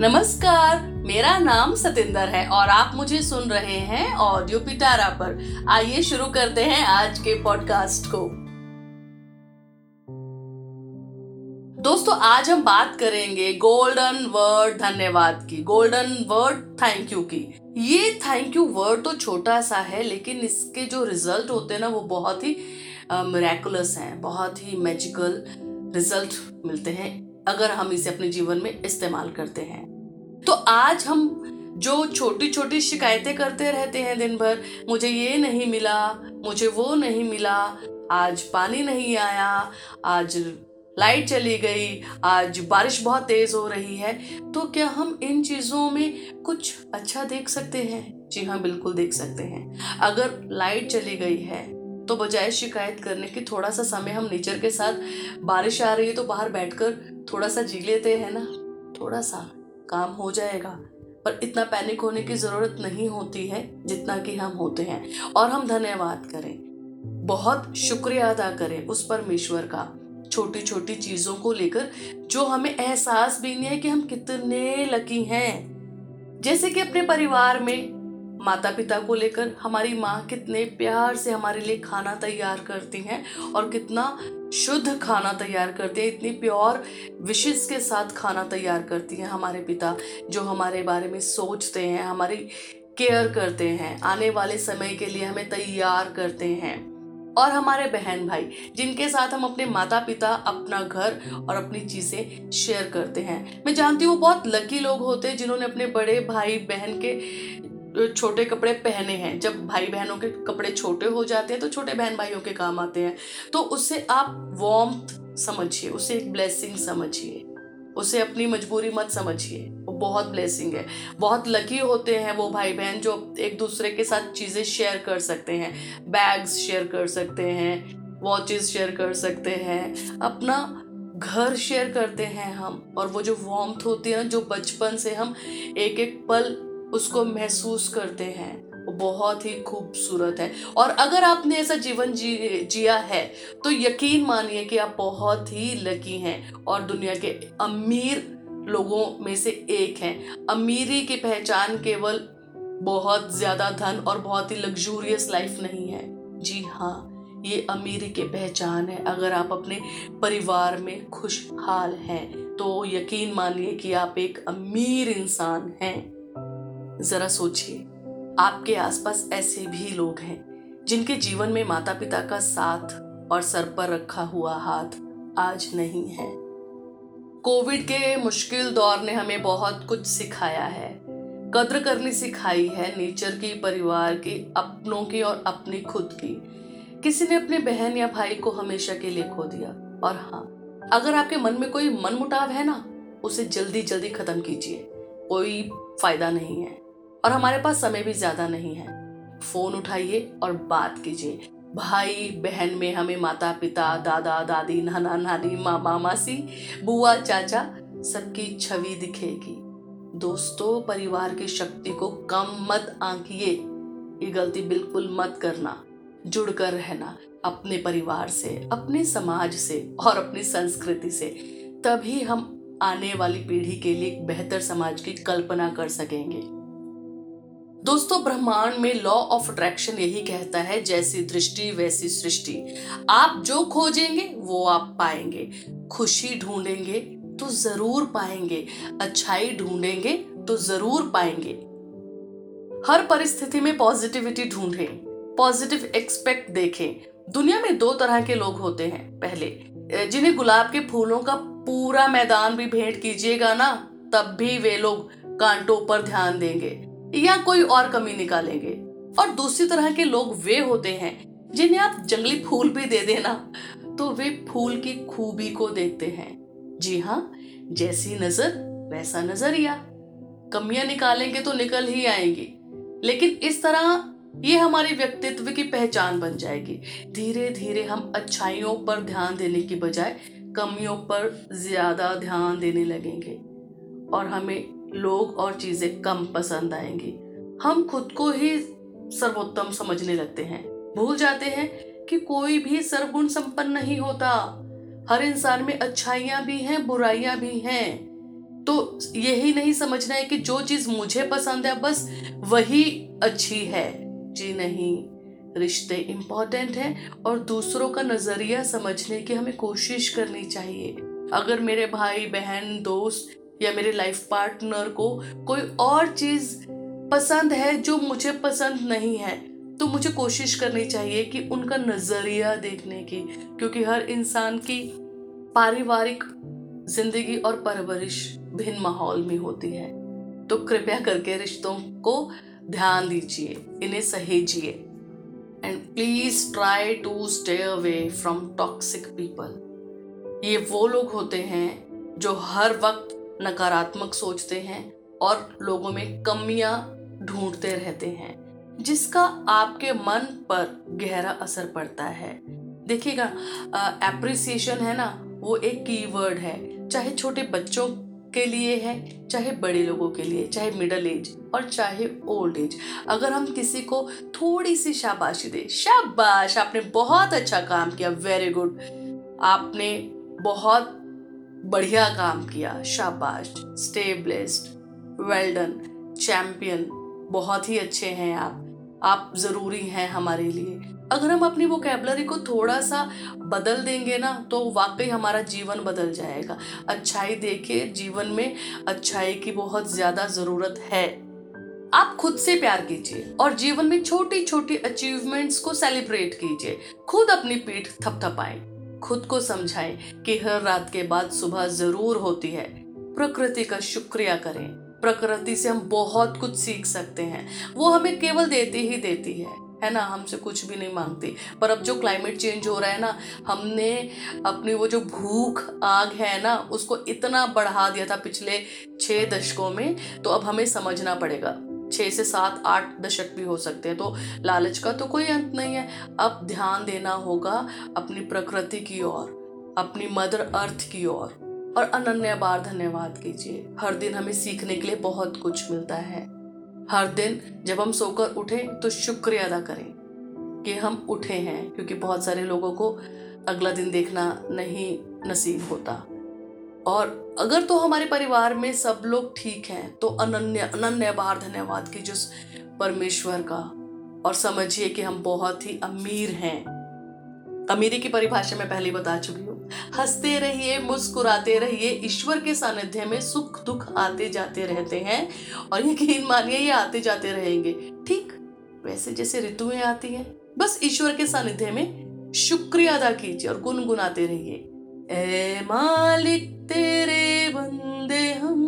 नमस्कार, मेरा नाम सतिंदर है और आप मुझे सुन रहे हैं ऑडियो पिटारा पर। आइए शुरू करते हैं आज के पॉडकास्ट को। दोस्तों, आज हम बात करेंगे गोल्डन वर्ड धन्यवाद की। गोल्डन वर्ड थैंक यू की। ये थैंक यू वर्ड तो छोटा सा है, लेकिन इसके जो रिज़ल्ट होते हैं ना, वो बहुत ही मेरेकुलस हैं, बहुत ही मैजिकल रिज़ल्ट मिलते हैं। अगर हम इसे अपने जीवन में इस्तेमाल करते हैं। तो आज हम जो छोटी छोटी शिकायतें करते रहते हैं दिन भर, मुझे ये नहीं मिला, मुझे वो नहीं मिला, आज पानी नहीं आया, आज लाइट चली गई, आज बारिश बहुत तेज हो रही है तो क्या हम इन चीज़ों में कुछ अच्छा देख सकते हैं? जी हाँ बिल्कुल देख सकते हैं। अगर लाइट चली गई है तो बजाय शिकायत करने की थोड़ा सा समय हम नेचर के साथ, बारिश आ रही है तो बाहर बैठकर थोड़ा सा जी लेते हैं ना? थोड़ा सा काम हो जाएगा। पर इतना पैनिक होने की ज़रूरत नहीं होती है जितना कि हम होते हैं। और हम धन्यवाद करें। बहुत शुक्रिया अदा करें उस परमेश्वर का छोटी छोटी चीज़ों को लेकर जो हमें एहसास भी नहीं है कि हम कितने लकी हैं। जैसे कि अपने परिवार में माता पिता को लेकर हमारी माँ कितने प्यार से हमारे लिए खाना तैयार करती हैं और कितना शुद्ध खाना तैयार करती हैं, इतनी प्योर विशेष के साथ खाना तैयार करती हैं हमारे पिता, जो हमारे बारे में सोचते हैं, हमारी केयर करते हैं, आने वाले समय के लिए हमें तैयार करते हैं। और हमारे बहन भाई, जिनके साथ हम अपने माता पिता अपना घर और अपनी चीज़ें शेयर करते हैं। मैं जानती हूँ, बहुत लकी लोग होते हैं, जिन्होंने अपने बड़े भाई बहन के छोटे कपड़े पहने हैं। जब भाई बहनों के कपड़े छोटे हो जाते हैं तो छोटे बहन भाइयों के काम आते हैं। तो उससे आप वॉम्थ समझिए, उसे एक ब्लेसिंग समझिए, उसे अपनी मजबूरी मत समझिए। वो बहुत ब्लेसिंग है। बहुत लकी होते हैं वो भाई बहन जो एक दूसरे के साथ चीज़ें शेयर कर सकते हैं। बैग्स शेयर कर सकते हैं वॉचेस शेयर कर सकते हैं। अपना घर शेयर करते हैं हम और वो जो वॉम्थ होती है ना, जो बचपन से हम एक एक पल उसको महसूस करते हैं। वो बहुत ही खूबसूरत है। और अगर आपने ऐसा जीवन जी, जिया है तो यकीन मानिए कि आप बहुत ही लकी हैं और दुनिया के अमीर लोगों में से एक हैं। अमीरी की पहचान केवल बहुत ज़्यादा धन और बहुत ही लग्जूरियस लाइफ नहीं है। जी हाँ ये अमीरी की पहचान है। अगर आप अपने परिवार में खुशहाल हैं तो यकीन मानिए कि आप एक अमीर इंसान हैं। जरा सोचिए, आपके आसपास ऐसे भी लोग हैं, जिनके जीवन में माता पिता का साथ और सर पर रखा हुआ हाथ आज नहीं है। कोविड के मुश्किल दौर ने हमें बहुत कुछ सिखाया है। कद्र करनी सिखाई है नेचर की, परिवार की, अपनों की और अपनी खुद की। किसी ने अपने बहन या भाई को हमेशा के लिए खो दिया, और हाँ अगर आपके मन में कोई मन मुटाव है ना, उसे जल्दी जल्दी खत्म कीजिए, कोई फ़ायदा नहीं है। और हमारे पास समय भी ज़्यादा नहीं है। फ़ोन उठाइए और बात कीजिए। भाई, बहन में हमें माता पिता दादा, दादी, नाना, नानी, मामा, मासी, बुआ, चाचा, सबकी छवि दिखेगी। दोस्तों, परिवार की शक्ति को कम मत आंकिए। ये गलती बिल्कुल मत करना। जुड़कर रहना अपने परिवार से, अपने समाज से और अपनी संस्कृति से। तभी हम आने वाली पीढ़ी के लिए बेहतर समाज की कल्पना कर सकेंगे। दोस्तों, ब्रह्मांड में लॉ ऑफ़ अट्रैक्शन यही कहता है, जैसी दृष्टि वैसी सृष्टि। आप जो खोजेंगे, वो आप पाएँगे। खुशी ढूंढेंगे तो ज़रूर पाएँगे। अच्छाई ढूंढेंगे तो ज़रूर पाएँगे। हर परिस्थिति में पॉजिटिविटी ढूंढें पॉजिटिव एक्सपेक्ट देखें। दुनिया में दो तरह के लोग होते हैं, पहले। जिन्हें गुलाब के फूलों का पूरा मैदान भी भेंट कीजिएगा ना, तब भी वे लोग कांटों पर ध्यान देंगे। या कोई और कमी निकालेंगे। और दूसरी तरह के लोग वे होते हैं, जिन्हें आप जंगली फूल भी दे देना तो वे फूल की खूबी को देखते हैं। जी हाँ जैसी नज़र, वैसा नज़रिया। कमियाँ निकालेंगे तो निकल ही आएँगी। लेकिन इस तरह ये हमारे व्यक्तित्व की पहचान बन जाएगी। धीरे धीरे हम अच्छाइयों पर ध्यान देने की बजाय कमियों पर ज़्यादा ध्यान देने लगेंगे। और हमें लोग और चीज़ें कम पसंद आएँगी। हम खुद को ही सर्वोत्तम समझने लगते हैं। भूल जाते हैं कि कोई भी सर्वगुण संपन्न नहीं होता। हर इंसान में अच्छाइयाँ भी हैं, बुराइयाँ भी हैं। तो यही नहीं समझना है कि जो चीज़ मुझे पसंद है, बस वही अच्छी है। जी नहीं, रिश्ते इंपॉर्टेंट हैं और दूसरों का नज़रिया समझने की हमें कोशिश करनी चाहिए। अगर मेरे भाई, बहन, दोस्त या मेरे लाइफ पार्टनर को कोई और चीज़ पसंद है जो मुझे पसंद नहीं है तो मुझे कोशिश करनी चाहिए कि उनका नज़रिया देखने की, क्योंकि हर इंसान की पारिवारिक ज़िंदगी और परवरिश भिन्न माहौल में होती है। तो कृपया करके रिश्तों को ध्यान दीजिए, इन्हें सहेजिए। And please try to stay away from toxic people ये वो लोग होते हैं जो हर वक्त नकारात्मक सोचते हैं और लोगों में कमियाँ ढूंढते रहते हैं, जिसका आपके मन पर गहरा असर पड़ता है। देखिएगा एप्रिसिएशन है ना, वो एक कीवर्ड है। चाहे छोटे बच्चों के लिए है, चाहे बड़े लोगों के लिए, चाहे मिडल एज और चाहे ओल्ड एज अगर हम किसी को थोड़ी सी शाबाशी दे, शाबाश, आपने बहुत अच्छा काम किया वेरी गुड आपने बहुत बढ़िया काम किया, शाबाश stay blessed well done champion बहुत ही अच्छे हैं आप आप ज़रूरी हैं हमारे लिए। अगर हम अपनी वोकेबलरी को थोड़ा सा बदल देंगे ना तो वाकई हमारा जीवन बदल जाएगा। अच्छाई देखिए, जीवन में अच्छाई की बहुत ज़्यादा ज़रूरत है। आप खुद से प्यार कीजिए और जीवन में छोटी छोटी अचीवमेंट्स को सेलिब्रेट कीजिए। खुद अपनी पीठ थपथपाएँ। खुद को समझाएँ कि हर रात के बाद सुबह ज़रूर होती है। प्रकृति का शुक्रिया करें। प्रकृति से हम बहुत कुछ सीख सकते हैं। वो हमें केवल देती ही देती है। है ना? हमसे कुछ भी नहीं मांगती। पर अब जो क्लाइमेट चेंज हो रहा है ना, हमने अपनी वो जो भूख, आग है ना, उसको इतना बढ़ा दिया था पिछले छः दशकों में तो अब हमें समझना पड़ेगा। छः से सात, आठ दशक भी हो सकते हैं। तो लालच का तो कोई अंत नहीं है। अब ध्यान देना होगा अपनी प्रकृति की ओर, अपनी मदर अर्थ की ओर। और अनन्य बार धन्यवाद कीजिए। हर दिन हमें सीखने के लिए बहुत कुछ मिलता है। हर दिन जब हम सोकर उठे तो शुक्रिया अदा करें कि हम उठे हैं, क्योंकि बहुत सारे लोगों को अगला दिन देखना नहीं नसीब होता। और अगर तो हमारे परिवार में सब लोग ठीक हैं तो अनन्य अनन्य बार धन्यवाद की जो परमेश्वर का। और समझिए कि हम बहुत ही अमीर हैं। अमीरी की परिभाषा मैं पहले बता चुकी हूँ। हँसते रहिए, मुस्कुराते रहिए, ईश्वर के सानिध्य में सुख दुख आते जाते रहते हैं और यकीन मानिए, ये आते जाते रहेंगे। ठीक, वैसे जैसे ऋतुएँ आती हैं, बस ईश्वर के सानिध्य में शुक्रिया अदा कीजिए और गुनगुनाते रहिए। ए मालिक तेरे बंदे हम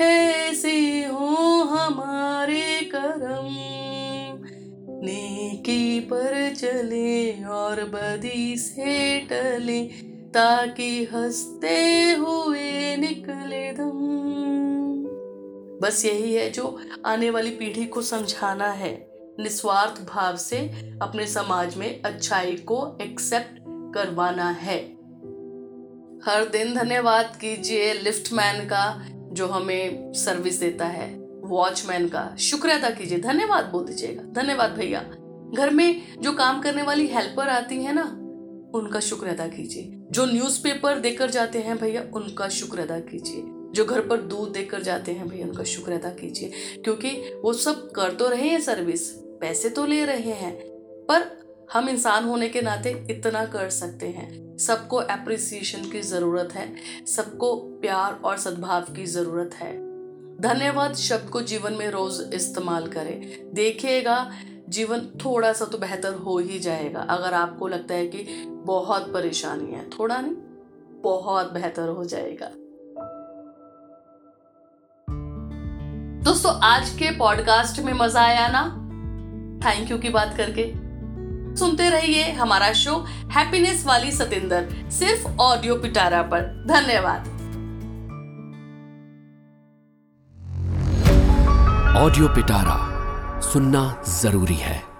ऐसे हो हमारे करम। नेकी पर चले और बदी से टले, ताकि हँसते हुए निकले दम। बस यही है जो आने वाली पीढ़ी को समझाना है। निस्वार्थ भाव से अपने समाज में अच्छाई को एक्सेप्ट करवाना है। हर दिन धन्यवाद कीजिए लिफ्टमैन का, जो हमें सर्विस देता है, वॉचमैन का। शुक्रिया अदा कीजिए, धन्यवाद बोल दीजिएगा। धन्यवाद भैया। घर में जो काम करने वाली हेल्पर आती है ना, उनका शुक्र अदा कीजिए। जो न्यूज़पेपर देकर जाते हैं भैया, उनका शुक्र अदा कीजिए। जो घर पर दूध देकर जाते हैं भैया, उनका शुक्र अदा कीजिए। क्योंकि वो सब कर तो रहे हैं सर्विस, पैसे तो ले रहे हैं, पर हम इंसान होने के नाते इतना कर सकते हैं। सबको अप्रिसिएशन की ज़रूरत है, सबको प्यार और सद्भाव की ज़रूरत है। धन्यवाद शब्द को जीवन में रोज इस्तेमाल करें। देखिएगा, जीवन थोड़ा सा तो बेहतर हो ही जाएगा। अगर आपको लगता है कि बहुत परेशानी है, थोड़ा नहीं, बहुत बेहतर हो जाएगा। दोस्तों, आज के पॉडकास्ट में मज़ा आया ना? थैंक यू की बात करके। सुनते रहिए हमारा शो हैप्पीनेस वाली सतेंद्र, सिर्फ़ ऑडियो पिटारा पर। धन्यवाद। ऑडियो पिटारा सुनना ज़रूरी है।